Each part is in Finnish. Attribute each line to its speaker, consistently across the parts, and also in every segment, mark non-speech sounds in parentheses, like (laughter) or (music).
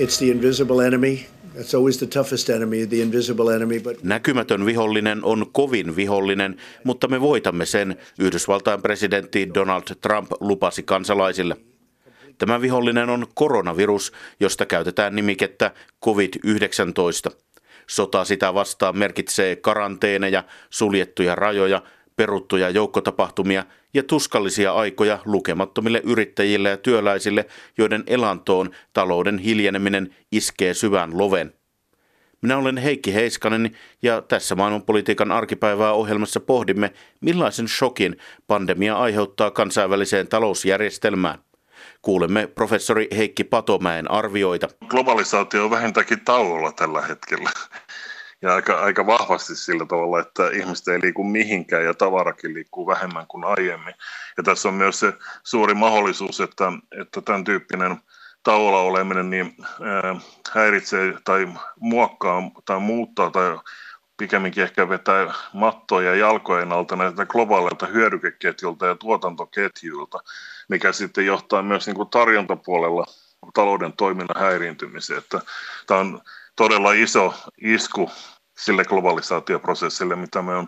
Speaker 1: It's the invisible enemy. That's always the toughest enemy, the invisible enemy. But...
Speaker 2: Näkymätön vihollinen on kovin vihollinen, mutta me voitamme sen, Yhdysvaltain presidentti Donald Trump lupasi kansalaisille. Tämä vihollinen on koronavirus, josta käytetään nimikettä COVID-19. Sota sitä vastaan merkitsee karanteeneja, suljettuja rajoja, peruttuja joukkotapahtumia ja tuskallisia aikoja lukemattomille yrittäjille ja työläisille, joiden elantoon talouden hiljeneminen iskee syvän loven. Minä olen Heikki Heiskanen ja tässä maailmanpolitiikan arkipäivää ohjelmassa pohdimme, millaisen shokin pandemia aiheuttaa kansainväliseen talousjärjestelmään. Kuulemme professori Heikki Patomäen arvioita.
Speaker 3: Globalisaatio on vähintäänkin tauolla tällä hetkellä. Ja aika, aika vahvasti sillä tavalla, että ihmiset ei liiku mihinkään ja tavarakin liikkuu vähemmän kuin aiemmin. Ja tässä on myös se suuri mahdollisuus, että, että tämän tyyppinen tauolla oleminen niin, häiritsee tai muokkaa tai muuttaa tai pikemminkin ehkä vetää mattoja jalkojen alta näitä globaaleilta hyödykeketjulta ja tuotantoketjuilta, mikä sitten johtaa myös niin kuin tarjontapuolella talouden toiminnan häiriintymiseen. Että tämä on todella iso isku sille globalisaatioprosessille, mitä me on,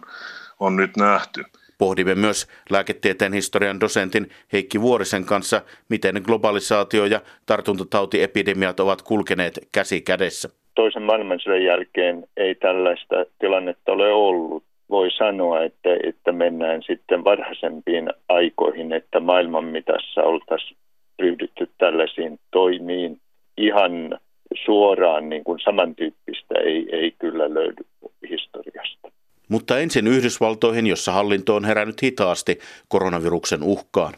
Speaker 3: on nyt nähty.
Speaker 2: Pohdimme myös lääketieteen historian dosentin Heikki Vuorisen kanssa, miten globalisaatio ja tartuntatautiepidemiat ovat kulkeneet käsi kädessä.
Speaker 4: Toisen maailmansodan jälkeen ei tällaista tilannetta ole ollut. Voi sanoa, että, että mennään sitten varhaisempiin aikoihin, että maailman mitassa oltaisiin ryhdytty tällaisiin toimiin ihan suoraan niin kuin samantyyppistä ei, ei kyllä löydy historiasta.
Speaker 2: Mutta ensin Yhdysvaltoihin, jossa hallinto on herännyt hitaasti koronaviruksen uhkaan.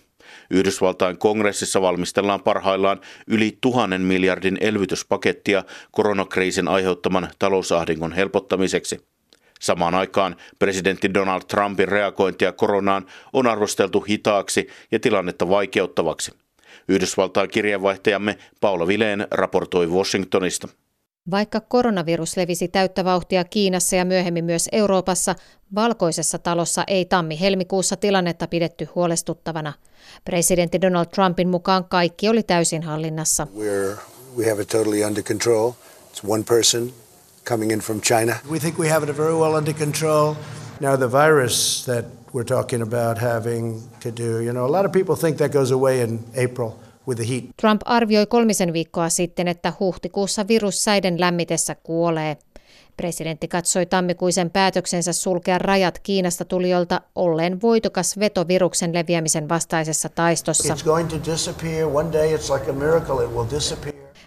Speaker 2: Yhdysvaltain kongressissa valmistellaan parhaillaan yli tuhannen miljardin elvytyspakettia koronakriisin aiheuttaman talousahdingon helpottamiseksi. Samaan aikaan presidentti Donald Trumpin reagointia koronaan on arvosteltu hitaaksi ja tilannetta vaikeuttavaksi. Yhdysvaltain kirjeenvaihtajamme Paula Vileen raportoi Washingtonista.
Speaker 5: Vaikka koronavirus levisi täyttä vauhtia Kiinassa ja myöhemmin myös Euroopassa, valkoisessa talossa ei tammi-helmikuussa tilannetta pidetty huolestuttavana. Presidentti Donald Trumpin mukaan kaikki oli täysin hallinnassa.
Speaker 1: We're, we have it totally under control. It's one person coming in from China. We think we have it very well under control. Now the virus that we're talking about having to do. You know, a lot of people think that goes away in April. With the heat.
Speaker 5: Trump arvioi kolmisen viikkoa sitten, että huhtikuussa virus säiden lämmitessä kuolee. Presidentti katsoi tammikuisen päätöksensä sulkea rajat Kiinasta tulijoilta olleen voitokas veto viruksen leviämisen vastaisessa taistossa.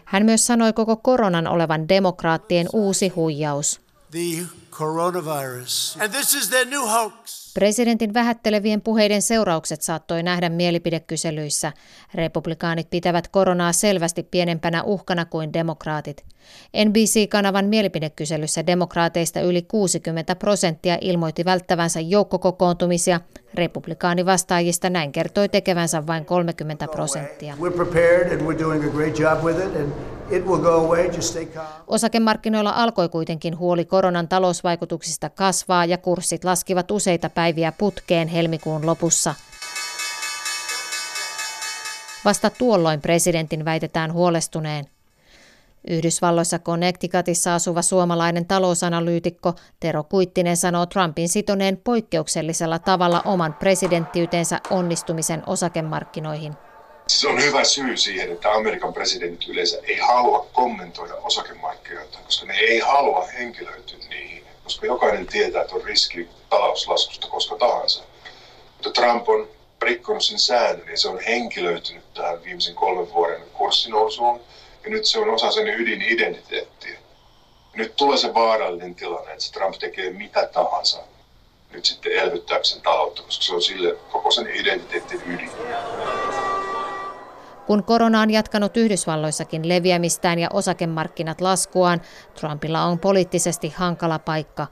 Speaker 5: Hän myös sanoi koko koronan olevan demokraattien uusi huijaus. The coronavirus. And this is their new hoax. Presidentin vähättelevien puheiden seuraukset saattoi nähdä mielipidekyselyissä. Republikaanit pitävät koronaa selvästi pienempänä uhkana kuin demokraatit. NBC-kanavan mielipidekyselyssä demokraateista yli 60 prosenttia ilmoitti välttävänsä joukkokokoontumisia. Republikaanivastaajista näin kertoi tekevänsä vain 30 prosenttia. Osakemarkkinoilla alkoi kuitenkin huoli koronan talousvaikutuksista kasvaa ja kurssit laskivat useita päiviä putkeen helmikuun lopussa. Vasta tuolloin presidentin väitetään huolestuneen. Yhdysvalloissa Connecticutissa asuva suomalainen talousanalyytikko Tero Kuittinen sanoo Trumpin sitoneen poikkeuksellisella tavalla oman presidenttiytensä onnistumisen osakemarkkinoihin.
Speaker 6: Siis on hyvä syy siihen, että Amerikan presidentit yleensä ei halua kommentoida osakemarkkinoita, koska ne ei halua henkilöityä niihin, koska jokainen tietää, että on riski talouslaskusta koska tahansa. Mutta Trump on rikkonut sen säännön ja se on henkilöitynyt tähän viimeisen kolmen vuoden kurssinousuun ja nyt se on osa sen ydinidentiteettiä. Nyt tulee se vaarallinen tilanne, että Trump tekee mitä tahansa nyt sitten elvyttääkseen taloutta, koska se on sille koko sen identiteetin ydin.
Speaker 5: Kun korona on jatkanut Yhdysvalloissakin leviämistään ja osakemarkkinat laskuaan, Trumpilla on poliittisesti hankala paikka.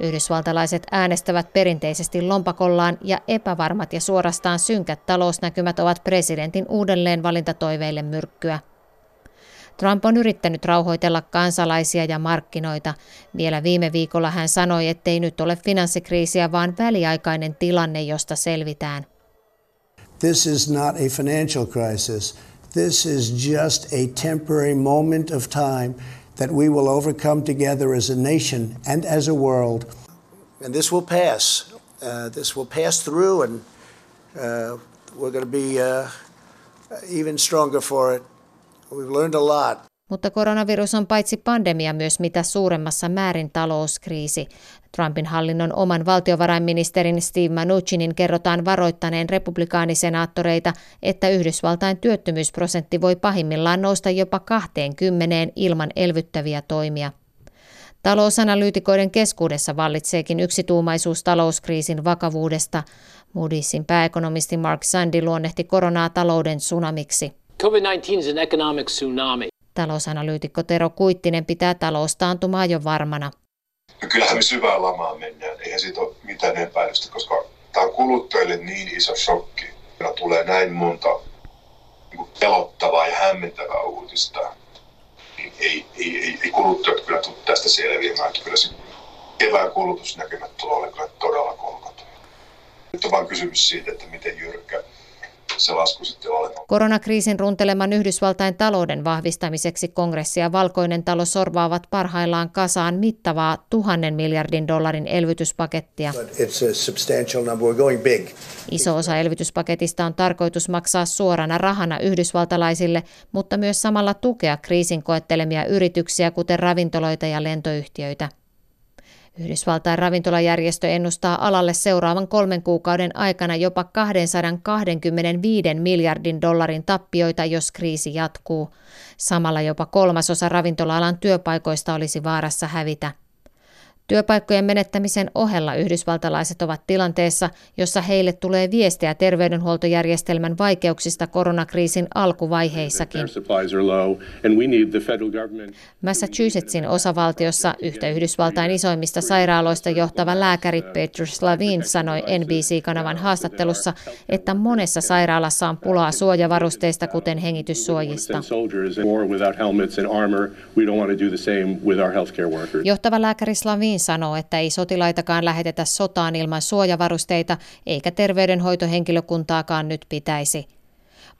Speaker 5: Yhdysvaltalaiset äänestävät perinteisesti lompakollaan ja epävarmat ja suorastaan synkät talousnäkymät ovat presidentin uudelleen valintatoiveille myrkkyä. Trump on yrittänyt rauhoitella kansalaisia ja markkinoita. Vielä viime viikolla hän sanoi, ettei nyt ole finanssikriisiä, vaan väliaikainen tilanne, josta selvitään.
Speaker 1: This is not a financial crisis. This is just a temporary moment of time that we will overcome together as a nation and as a world. And this will pass. Uh, this will pass through, and uh, we're going to be uh, even stronger for it. We've learned a lot.
Speaker 5: Mutta koronavirus on paitsi pandemia myös mitä suuremmassa määrin talouskriisi. Trumpin hallinnon oman valtiovarainministerin Steve Mnuchinin kerrotaan varoittaneen republikaanisenaattoreita, että Yhdysvaltain työttömyysprosentti voi pahimmillaan nousta jopa 20 ilman elvyttäviä toimia. Talousanalyytikoiden keskuudessa vallitseekin yksituumaisuus talouskriisin vakavuudesta. Moody'sin pääekonomisti Mark Sandy luonnehti koronaa talouden tsunamiksi. COVID-19 is an economic tsunami. Talousanalyytikko Tero Kuittinen pitää taloustaantumaa jo varmana.
Speaker 6: No kyllähän me syvään lamaan mennään, eihän siitä ole mitään epäilystä, koska tämä on kuluttajille niin iso shokki. Ja tulee näin monta niin pelottavaa ja hämmentävää uutista. Niin ei, ei, ei, ei kuluttajat kyllä tule tästä selviämään. Kyllä se kevään kulutusnäkymät tulee olemaan todella kolkot. Nyt on vain kysymys siitä, että miten jyrkkä se lasku sitten olemaan.
Speaker 5: Koronakriisin runteleman Yhdysvaltain talouden vahvistamiseksi kongressi ja valkoinen talo sorvaavat parhaillaan kasaan mittavaa tuhannen miljardin dollarin elvytyspakettia. Iso osa elvytyspaketista on tarkoitus maksaa suorana rahana yhdysvaltalaisille, mutta myös samalla tukea kriisin koettelemia yrityksiä, kuten ravintoloita ja lentoyhtiöitä. Yhdysvaltain ravintolajärjestö ennustaa alalle seuraavan kolmen kuukauden aikana jopa 225 miljardin dollarin tappioita, jos kriisi jatkuu. Samalla jopa kolmasosa ravintola-alan työpaikoista olisi vaarassa hävitä. Työpaikkojen menettämisen ohella yhdysvaltalaiset ovat tilanteessa, jossa heille tulee viestiä terveydenhuoltojärjestelmän vaikeuksista koronakriisin alkuvaiheissakin. Massachusettsin osavaltiossa yhtä Yhdysvaltain isoimmista sairaaloista johtava lääkäri Peter Slavin sanoi NBC-kanavan haastattelussa, että monessa sairaalassa on pulaa suojavarusteista, kuten hengityssuojista. Johtava lääkäri Slavin sanoo, että ei sotilaitakaan lähetetä sotaan ilman suojavarusteita, eikä terveydenhoitohenkilökuntaakaan nyt pitäisi.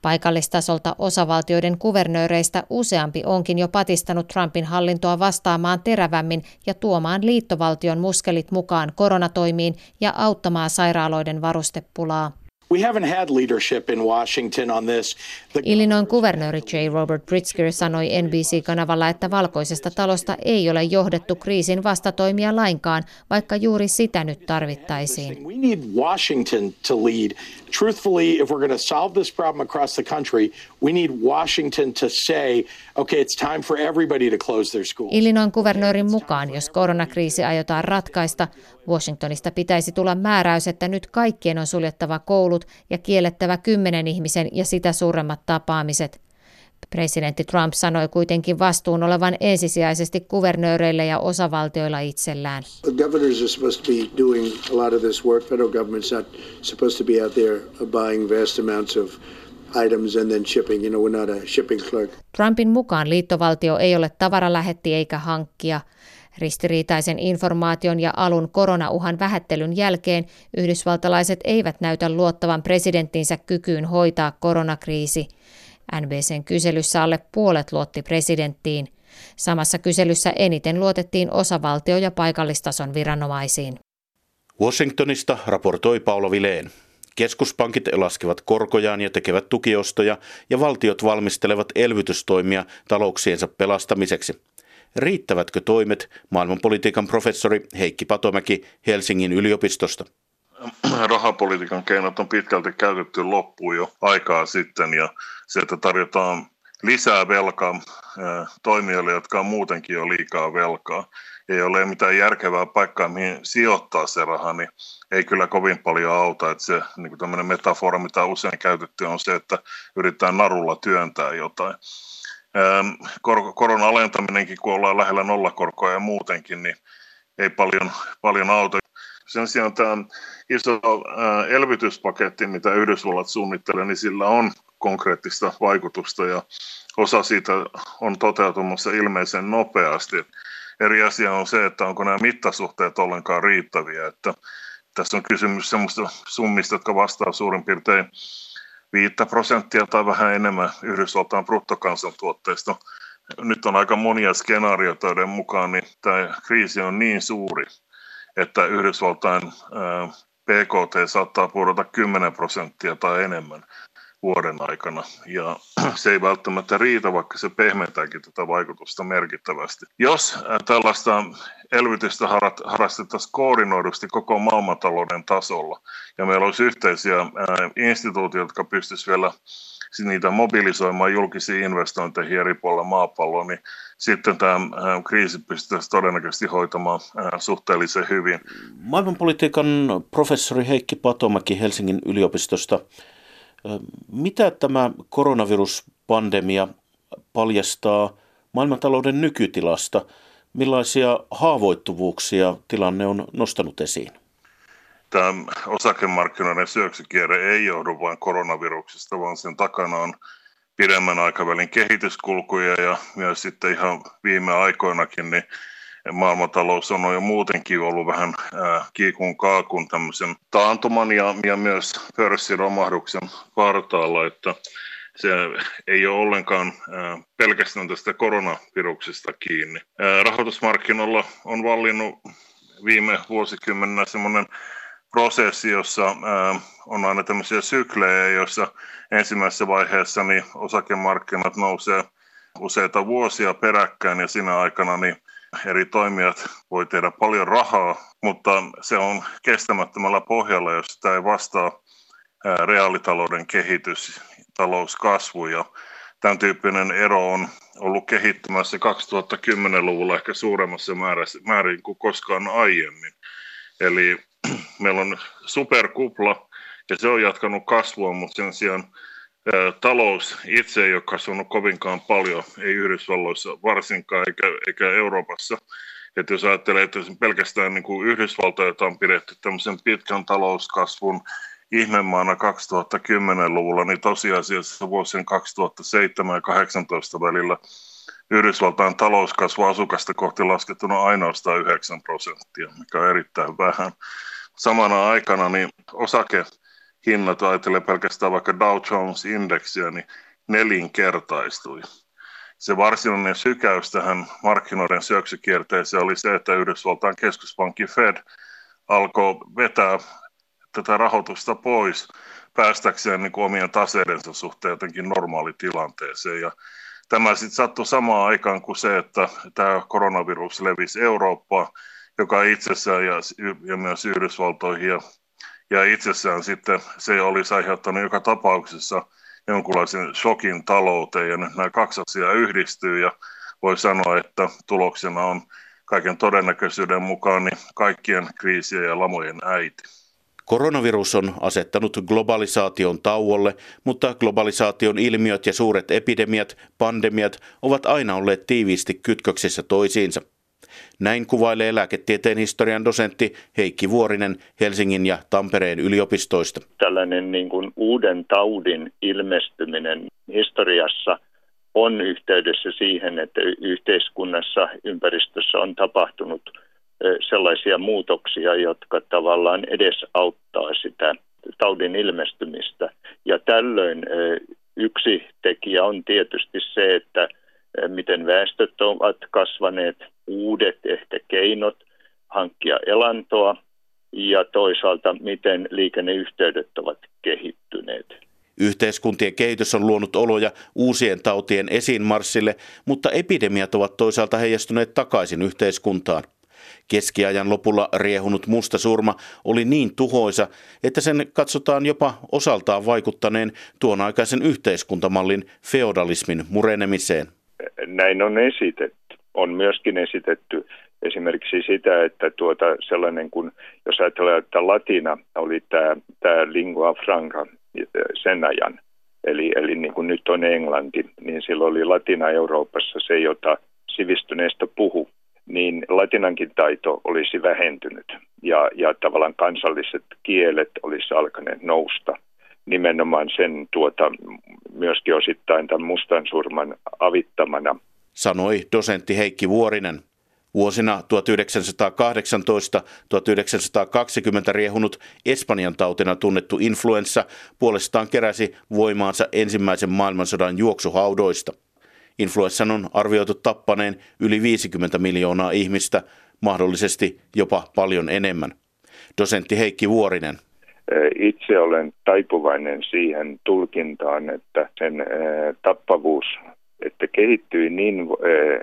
Speaker 5: Paikallistasolta osavaltioiden kuvernööreistä useampi onkin jo patistanut Trumpin hallintoa vastaamaan terävämmin ja tuomaan liittovaltion muskelit mukaan koronatoimiin ja auttamaan sairaaloiden varustepulaa. We haven't had leadership in Washington on this. The... Illinoin kuvernööri J. Robert Pritzker sanoi NBC-kanavalla, että valkoisesta talosta ei ole johdettu kriisin vastatoimia lainkaan, vaikka juuri sitä nyt tarvittaisiin. We need Washington to lead. Truthfully, if we're going to solve this problem across the country, we need Washington to say, okay, it's time for everybody to close their schools. Illinoin kuvernöörin mukaan, jos koronakriisi aiotaan ratkaista, Washingtonista pitäisi tulla määräys, että nyt kaikkien on suljettava koulut ja kiellettävä kymmenen ihmisen ja sitä suuremmat tapaamiset. Presidentti Trump sanoi kuitenkin vastuun olevan ensisijaisesti kuvernööreillä ja osavaltioilla itsellään. Trumpin mukaan liittovaltio ei ole tavaralähetti eikä hankkia. Ristiriitaisen informaation ja alun koronauhan vähättelyn jälkeen yhdysvaltalaiset eivät näytä luottavan presidenttinsä kykyyn hoitaa koronakriisi. NBCn kyselyssä alle puolet luotti presidenttiin. Samassa kyselyssä eniten luotettiin osavaltio- ja paikallistason viranomaisiin.
Speaker 2: Washingtonista raportoi Paula Vileen. Keskuspankit laskevat korkojaan ja tekevät tukiostoja, ja valtiot valmistelevat elvytystoimia talouksiensa pelastamiseksi. Riittävätkö toimet, maailmanpolitiikan professori Heikki Patomäki Helsingin yliopistosta?
Speaker 3: Rahapolitiikan keinot on pitkälti käytetty loppuun jo aikaa sitten ja se, että tarjotaan lisää velkaa toimijoille, jotka on muutenkin jo liikaa velkaa, ei ole mitään järkevää paikkaa, mihin sijoittaa se raha, niin ei kyllä kovin paljon auta. Että se niin tämmöinen metafora, mitä usein käytetty, on se, että yritetään narulla työntää jotain. Kor- koron alentaminenkin, kun ollaan lähellä nollakorkoa ja muutenkin, niin ei paljon, paljon auta. Sen sijaan tämä iso elvytyspaketti, mitä Yhdysvallat suunnittelee, niin sillä on konkreettista vaikutusta ja osa siitä on toteutumassa ilmeisen nopeasti. Eri asia on se, että onko nämä mittasuhteet ollenkaan riittäviä. Että tässä on kysymys sellaista summista, jotka vastaavat suurin piirtein 5 prosenttia tai vähän enemmän Yhdysvaltain bruttokansantuotteesta. Nyt on aika monia skenaarioita, joiden mukaan niin tämä kriisi on niin suuri, että Yhdysvaltain PKT saattaa pudota 10 prosenttia tai enemmän vuoden aikana. Ja (clears throat) se ei välttämättä riitä, vaikka se pehmentääkin tätä vaikutusta merkittävästi. Jos tällaista elvytystä harrastettaisiin koordinoidusti koko maailmantalouden tasolla, ja meillä olisi yhteisiä instituutioita, jotka pystyisivät vielä niitä mobilisoimaan julkisiin investointeihin eri puolilla maapalloa, niin sitten tämä kriisi pystyttäisiin todennäköisesti hoitamaan suhteellisen hyvin.
Speaker 2: Maailmanpolitiikan professori Heikki Patomäki Helsingin yliopistosta. Mitä tämä koronaviruspandemia paljastaa maailmantalouden nykytilasta? Millaisia haavoittuvuuksia tilanne on nostanut esiin?
Speaker 3: Tämä osakemarkkinoiden syöksykierre ei johdu vain koronaviruksesta, vaan sen takana on pidemmän aikavälin kehityskulkuja ja myös sitten ihan viime aikoinakin niin maailmantalous on jo muutenkin ollut vähän kiikun kaakun tämmöisen taantuman ja, ja myös pörssiromahduksen partaalla, että se ei ole ollenkaan pelkästään tästä koronaviruksesta kiinni. Rahoitusmarkkinoilla on vallinnut viime vuosikymmenellä semmoinen prosessi, jossa on aina tämmöisiä syklejä, joissa ensimmäisessä vaiheessa niin osakemarkkinat nousee useita vuosia peräkkäin ja siinä aikana niin eri toimijat voi tehdä paljon rahaa, mutta se on kestämättömällä pohjalla, jos sitä ei vastaa reaalitalouden kehitys, talouskasvu ja tämän tyyppinen ero on ollut kehittymässä 2010-luvulla ehkä suuremmassa määrin kuin koskaan aiemmin. Eli (clears throat) meillä on superkupla ja se on jatkanut kasvua, mutta sen sijaan talous itse ei ole kasvanut kovinkaan paljon, ei Yhdysvalloissa varsinkaan eikä, eikä Euroopassa. Että jos ajattelee, että pelkästään niin kuin Yhdysvaltoja on pidetty tämmöisen pitkän talouskasvun ihmemaana 2010-luvulla, niin tosiasiassa vuosien 2007 ja 2018 välillä Yhdysvaltain talouskasvu asukasta kohti laskettuna ainoastaan 9 prosenttia, mikä on erittäin vähän. Samana aikana niin osake hinnat, ajattelee pelkästään vaikka Dow Jones-indeksiä, niin nelinkertaistui. Se varsinainen sykäys tähän markkinoiden syöksykierteeseen oli se, että Yhdysvaltain keskuspankki Fed alkoi vetää tätä rahoitusta pois päästäkseen niin kuin omien taseidensa suhteen jotenkin normaalitilanteeseen. Ja tämä sitten sattui samaan aikaan kuin se, että tämä koronavirus levisi Eurooppaan, joka itsessään ja, ja myös Yhdysvaltoihin ja ja itsessään sitten se olisi aiheuttanut joka tapauksessa jonkunlaisen shokin talouteen ja nyt nämä kaksi asiaa yhdistyy ja voi sanoa, että tuloksena on kaiken todennäköisyyden mukaan niin kaikkien kriisien ja lamojen äiti.
Speaker 2: Koronavirus on asettanut globalisaation tauolle, mutta globalisaation ilmiöt ja suuret epidemiat, pandemiat ovat aina olleet tiiviisti kytköksissä toisiinsa. Näin kuvailee lääketieteen historian dosentti Heikki Vuorinen Helsingin ja Tampereen yliopistoista.
Speaker 4: Tällainen niin kuin uuden taudin ilmestyminen historiassa on yhteydessä siihen, että yhteiskunnassa, ympäristössä on tapahtunut sellaisia muutoksia, jotka tavallaan edesauttaa sitä taudin ilmestymistä. Ja tällöin yksi tekijä on tietysti se, että miten väestöt ovat kasvaneet, uudet ehkä keinot hankkia elantoa ja toisaalta miten liikenneyhteydet ovat kehittyneet.
Speaker 2: Yhteiskuntien kehitys on luonut oloja uusien tautien esiinmarssille, mutta epidemiat ovat toisaalta heijastuneet takaisin yhteiskuntaan. Keskiajan lopulla riehunut musta surma oli niin tuhoisa, että sen katsotaan jopa osaltaan vaikuttaneen tuon aikaisen yhteiskuntamallin feodalismin murenemiseen.
Speaker 4: Näin on esitetty on myöskin esitetty esimerkiksi sitä, että tuota sellainen kuin, jos ajatellaan, että latina oli tämä, tämä lingua franca sen ajan, eli, eli niin kuin nyt on englanti, niin silloin oli latina Euroopassa se, jota sivistyneestä puhu, niin latinankin taito olisi vähentynyt ja, ja tavallaan kansalliset kielet olisi alkaneet nousta. Nimenomaan sen tuota, myöskin osittain tämän mustan surman avittamana –
Speaker 2: sanoi dosentti Heikki Vuorinen. Vuosina 1918-1920 riehunut Espanjan tautina tunnettu influenssa puolestaan keräsi voimaansa ensimmäisen maailmansodan juoksuhaudoista. Influenssan on arvioitu tappaneen yli 50 miljoonaa ihmistä, mahdollisesti jopa paljon enemmän. Dosentti Heikki Vuorinen.
Speaker 4: Itse olen taipuvainen siihen tulkintaan, että sen tappavuus, että kehittyi niin,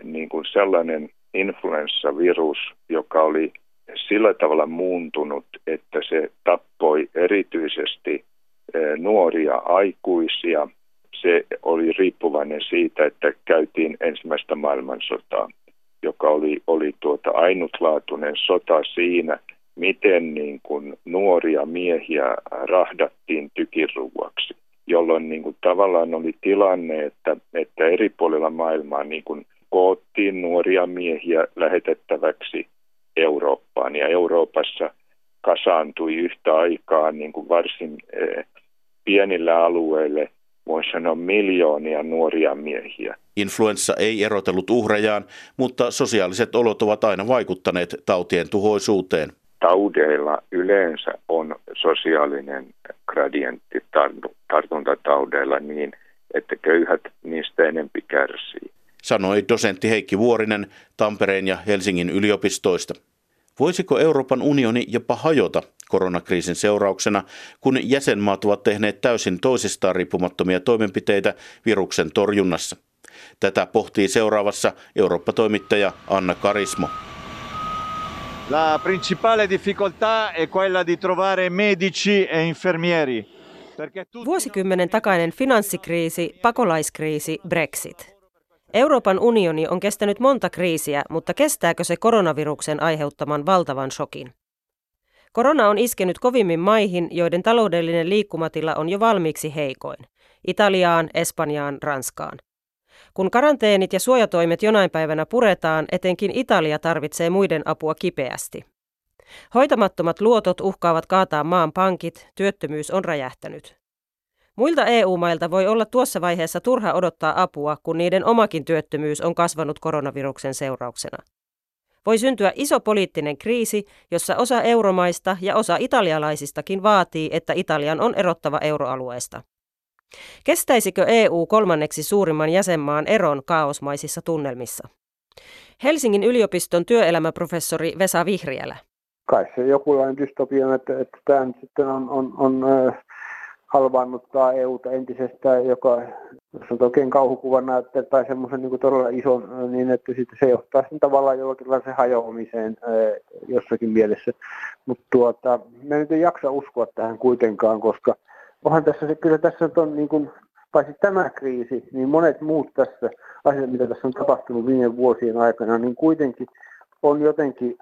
Speaker 4: niin kuin sellainen influenssavirus, joka oli sillä tavalla muuntunut, että se tappoi erityisesti nuoria aikuisia. Se oli riippuvainen siitä, että käytiin ensimmäistä maailmansotaa, joka oli, oli tuota ainutlaatuinen sota siinä, miten niin kuin nuoria miehiä rahdattiin tykiruuaksi, jolloin niin kuin tavallaan oli tilanne, että, että eri puolilla maailmaa niin kuin koottiin nuoria miehiä lähetettäväksi Eurooppaan ja Euroopassa kasaantui yhtä aikaa niin kuin varsin eh, pienillä alueille voisi sanoa miljoonia nuoria miehiä.
Speaker 2: Influenssa ei erotellut uhrejaan, mutta sosiaaliset olot ovat aina vaikuttaneet tautien tuhoisuuteen.
Speaker 4: Taudeilla yleensä on sosiaalinen gradientti tartuntataudeilla niin, että köyhät niistä enempi kärsii
Speaker 2: sanoi dosentti Heikki Vuorinen Tampereen ja Helsingin yliopistoista. Voisiko Euroopan unioni jopa hajota koronakriisin seurauksena, kun jäsenmaat ovat tehneet täysin toisistaan riippumattomia toimenpiteitä viruksen torjunnassa? Tätä pohtii seuraavassa Eurooppa-toimittaja Anna Karismo.
Speaker 7: La principale difficoltà è quella di trovare medici e infermieri.
Speaker 8: Vuosikymmenen takainen finanssikriisi, pakolaiskriisi, Brexit – Euroopan unioni on kestänyt monta kriisiä, mutta kestääkö se koronaviruksen aiheuttaman valtavan shokin? Korona on iskenyt kovimmin maihin, joiden taloudellinen liikkumatila on jo valmiiksi heikoin. Italiaan, Espanjaan, Ranskaan. Kun karanteenit ja suojatoimet jonain päivänä puretaan, etenkin Italia tarvitsee muiden apua kipeästi. Hoitamattomat luotot uhkaavat kaataa maan pankit, työttömyys on räjähtänyt. Muilta EU-mailta voi olla tuossa vaiheessa turha odottaa apua, kun niiden omakin työttömyys on kasvanut koronaviruksen seurauksena. Voi syntyä iso poliittinen kriisi, jossa osa euromaista ja osa italialaisistakin vaatii, että Italian on erottava euroalueesta. Kestäisikö EU kolmanneksi suurimman jäsenmaan eron kaosmaisissa tunnelmissa? Helsingin yliopiston työelämäprofessori Vesa Vihriälä.
Speaker 9: Kai se jokinlainen dystopia, että, että tämä nyt sitten on, on, on halvaannuttaa EUta entisestään, joka, jos on oikein kauhukuva näyttää, tai semmoisen niin todella ison, niin että sitten se johtaa sen tavallaan jollakin hajoamiseen jossakin mielessä. Mutta tuota, me nyt ei jaksa uskoa tähän kuitenkaan, koska onhan tässä, kyllä tässä on niin kuin, paitsi tämä kriisi, niin monet muut tässä asiat, mitä tässä on tapahtunut viime vuosien aikana, niin kuitenkin on jotenkin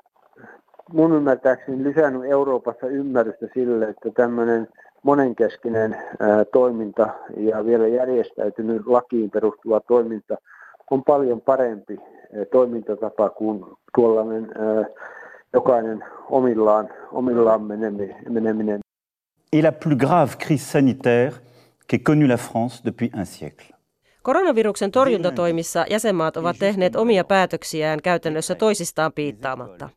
Speaker 9: mun ymmärtääkseni lisännyt Euroopassa ymmärrystä sille, että tämmöinen monenkeskinen toiminta ja vielä järjestäytynyt lakiin perustuva toiminta on paljon parempi toimintatapa kuin tuollainen jokainen omillaan, omillaan meneminen.
Speaker 10: Et la plus grave crise sanitaire qu'ait connue la France depuis un siècle.
Speaker 8: Koronaviruksen torjuntatoimissa jäsenmaat ovat tehneet omia päätöksiään käytännössä toisistaan piittaamatta.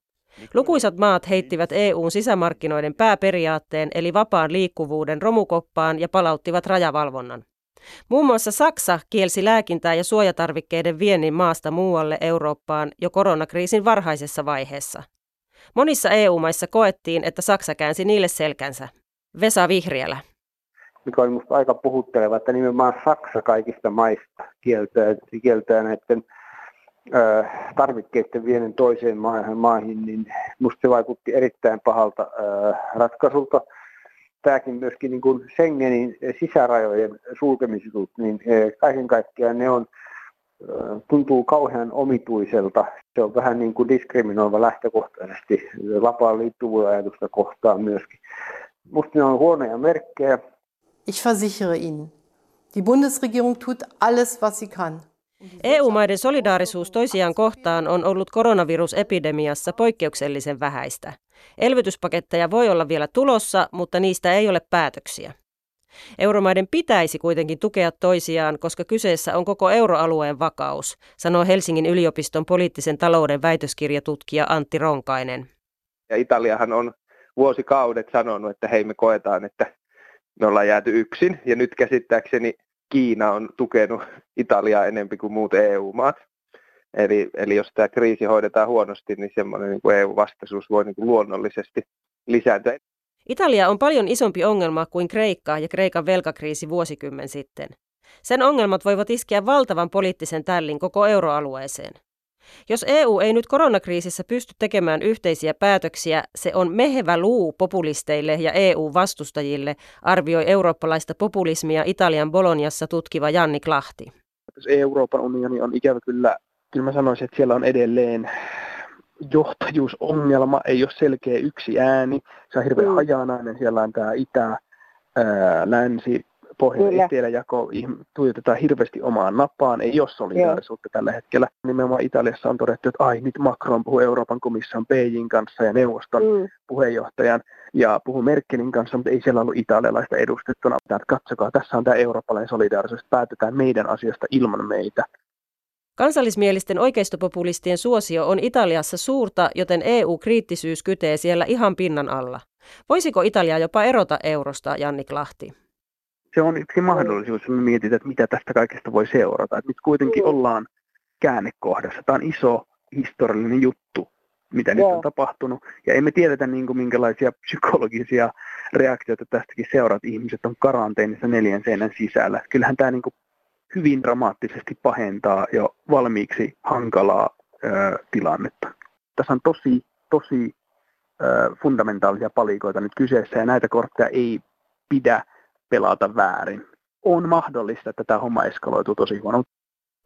Speaker 8: Lukuisat maat heittivät EUn sisämarkkinoiden pääperiaatteen eli vapaan liikkuvuuden romukoppaan ja palauttivat rajavalvonnan. Muun muassa Saksa kielsi lääkintää ja suojatarvikkeiden viennin maasta muualle Eurooppaan jo koronakriisin varhaisessa vaiheessa. Monissa EU-maissa koettiin, että Saksa käänsi niille selkänsä. Vesa Vihriälä.
Speaker 9: Mikä oli minusta aika puhutteleva, että nimenomaan Saksa kaikista maista kieltää, kieltää näiden tarvikkeiden viennin toiseen maihin, niin minusta se vaikutti erittäin pahalta ratkaisulta. Tämäkin myöskin niin kuin Schengenin sisärajojen sulkemisut, niin kaiken kaikkiaan ne on, tuntuu kauhean omituiselta. Se on vähän niin kuin diskriminoiva lähtökohtaisesti vapaan liittuvuuden ajatusta kohtaan myöskin. Minusta ne on huonoja merkkejä.
Speaker 11: Ich versichere Ihnen, die Bundesregierung tut alles, was sie kann.
Speaker 8: EU-maiden solidaarisuus toisiaan kohtaan on ollut koronavirusepidemiassa poikkeuksellisen vähäistä. Elvytyspaketteja voi olla vielä tulossa, mutta niistä ei ole päätöksiä. Euromaiden pitäisi kuitenkin tukea toisiaan, koska kyseessä on koko euroalueen vakaus, sanoo Helsingin yliopiston poliittisen talouden väitöskirjatutkija Antti Ronkainen.
Speaker 12: Ja Italiahan on vuosikaudet sanonut, että hei me koetaan, että me ollaan jääty yksin. Ja nyt käsittääkseni Kiina on tukenut Italiaa enemmän kuin muut EU-maat. Eli, eli jos tämä kriisi hoidetaan huonosti, niin semmoinen niin EU-vastaisuus voi niin kuin luonnollisesti lisääntyä.
Speaker 8: Italia on paljon isompi ongelma kuin Kreikka ja Kreikan velkakriisi vuosikymmen sitten. Sen ongelmat voivat iskeä valtavan poliittisen tällin koko euroalueeseen. Jos EU ei nyt koronakriisissä pysty tekemään yhteisiä päätöksiä, se on mehevä luu populisteille ja EU-vastustajille, arvioi eurooppalaista populismia Italian Boloniassa tutkiva Janni Klahti.
Speaker 13: Euroopan unioni on ikävä kyllä, kyllä mä sanoisin, että siellä on edelleen johtajuusongelma, ei ole selkeä yksi ääni, se on hirveän mm. hajanainen, siellä on tämä itä, ää, länsi, pohjoinen eteläjako tuijotetaan hirveästi omaan napaan, ei ole solidaarisuutta tällä hetkellä. Nimenomaan Italiassa on todettu, että ai nyt Macron puhuu Euroopan komission PJin kanssa ja neuvoston mm. puheenjohtajan ja puhuu Merkelin kanssa, mutta ei siellä ollut italialaista edustettuna. Että katsokaa, tässä on tämä eurooppalainen solidaarisuus, päätetään meidän asiasta ilman meitä.
Speaker 8: Kansallismielisten oikeistopopulistien suosio on Italiassa suurta, joten EU-kriittisyys kytee siellä ihan pinnan alla. Voisiko Italia jopa erota eurosta, Janni Klahti?
Speaker 13: Se on yksi mahdollisuus, jos me mietitään, että mitä tästä kaikesta voi seurata. Että nyt kuitenkin mm. ollaan käännekohdassa. Tämä on iso historiallinen juttu, mitä Joo. nyt on tapahtunut. Ja emme tiedetä, niin kuin, minkälaisia psykologisia reaktioita tästäkin seuraat. Ihmiset on karanteenissa neljän seinän sisällä. Kyllähän tämä niin kuin, hyvin dramaattisesti pahentaa jo valmiiksi hankalaa ö, tilannetta. Tässä on tosi, tosi ö, fundamentaalisia palikoita nyt kyseessä ja näitä kortteja ei pidä pelata väärin. On mahdollista, että tämä homma eskaloituu tosi huono.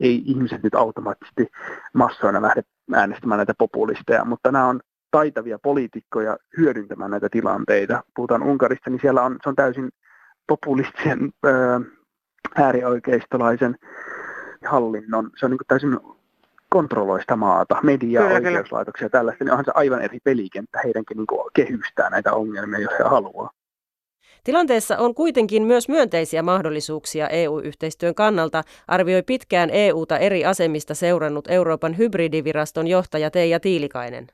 Speaker 13: Ei ihmiset nyt automaattisesti massoina lähde äänestämään näitä populisteja, mutta nämä on taitavia poliitikkoja hyödyntämään näitä tilanteita. Puhutaan Unkarista, niin siellä on, se on täysin populistisen ö, äärioikeistolaisen hallinnon, se on niin täysin kontrolloista maata, mediaa, kyllä, oikeuslaitoksia ja tällaista, niin onhan se aivan eri pelikenttä heidänkin niin kehystää näitä ongelmia, jos he haluaa.
Speaker 8: Tilanteessa on kuitenkin myös myönteisiä mahdollisuuksia EU-yhteistyön kannalta, arvioi pitkään EUta eri asemista seurannut Euroopan hybridiviraston johtaja Teija Tiilikainen.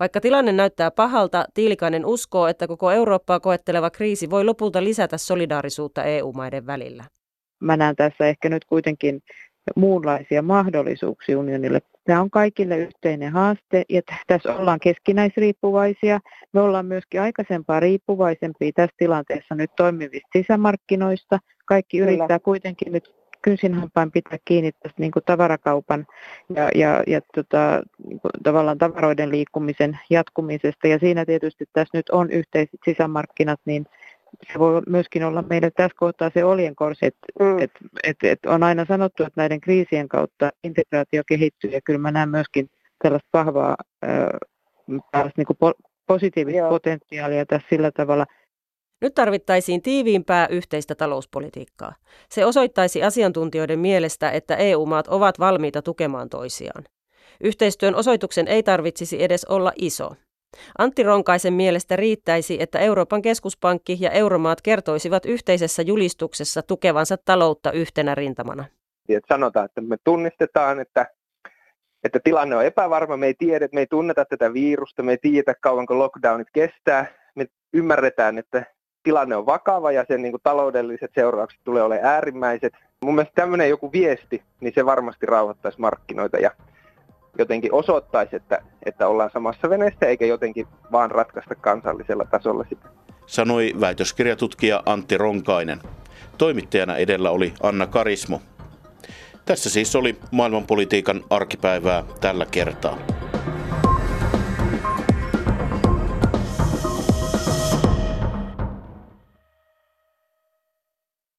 Speaker 8: Vaikka tilanne näyttää pahalta, Tiilikainen uskoo, että koko Eurooppaa koetteleva kriisi voi lopulta lisätä solidaarisuutta EU-maiden välillä
Speaker 14: mä näen tässä ehkä nyt kuitenkin muunlaisia mahdollisuuksia unionille. Tämä on kaikille yhteinen haaste ja tässä ollaan keskinäisriippuvaisia. Me ollaan myöskin aikaisempaa riippuvaisempia tässä tilanteessa nyt toimivista sisämarkkinoista. Kaikki Kyllä. yrittää kuitenkin nyt kynsinhampain pitää kiinni tästä niin kuin tavarakaupan ja, ja, ja tota, niin kuin tavallaan tavaroiden liikkumisen jatkumisesta. Ja siinä tietysti tässä nyt on yhteiset sisämarkkinat, niin se voi myöskin olla meille tässä kohtaa se oljenkorsi, että mm. et, et, et on aina sanottu, että näiden kriisien kautta integraatio kehittyy ja kyllä mä näen myöskin tällaista vahvaa tällaista niin kuin po- positiivista Joo. potentiaalia tässä sillä tavalla.
Speaker 8: Nyt tarvittaisiin tiiviimpää yhteistä talouspolitiikkaa. Se osoittaisi asiantuntijoiden mielestä, että EU-maat ovat valmiita tukemaan toisiaan. Yhteistyön osoituksen ei tarvitsisi edes olla iso. Antti Ronkaisen mielestä riittäisi, että Euroopan keskuspankki ja euromaat kertoisivat yhteisessä julistuksessa tukevansa taloutta yhtenä rintamana.
Speaker 12: Että sanotaan, että me tunnistetaan, että, että tilanne on epävarma, me ei tiedä, me ei tunneta tätä virusta, me ei tiedä kauanko lockdownit kestää, me ymmärretään, että tilanne on vakava ja sen niin kuin, taloudelliset seuraukset tulee olemaan äärimmäiset. Mun mielestä tämmöinen joku viesti, niin se varmasti rauhoittaisi markkinoita ja jotenkin osoittaisi, että, että ollaan samassa veneessä eikä jotenkin vaan ratkaista kansallisella tasolla sitä.
Speaker 2: Sanoi väitöskirjatutkija Antti Ronkainen. Toimittajana edellä oli Anna Karismo. Tässä siis oli maailmanpolitiikan arkipäivää tällä kertaa.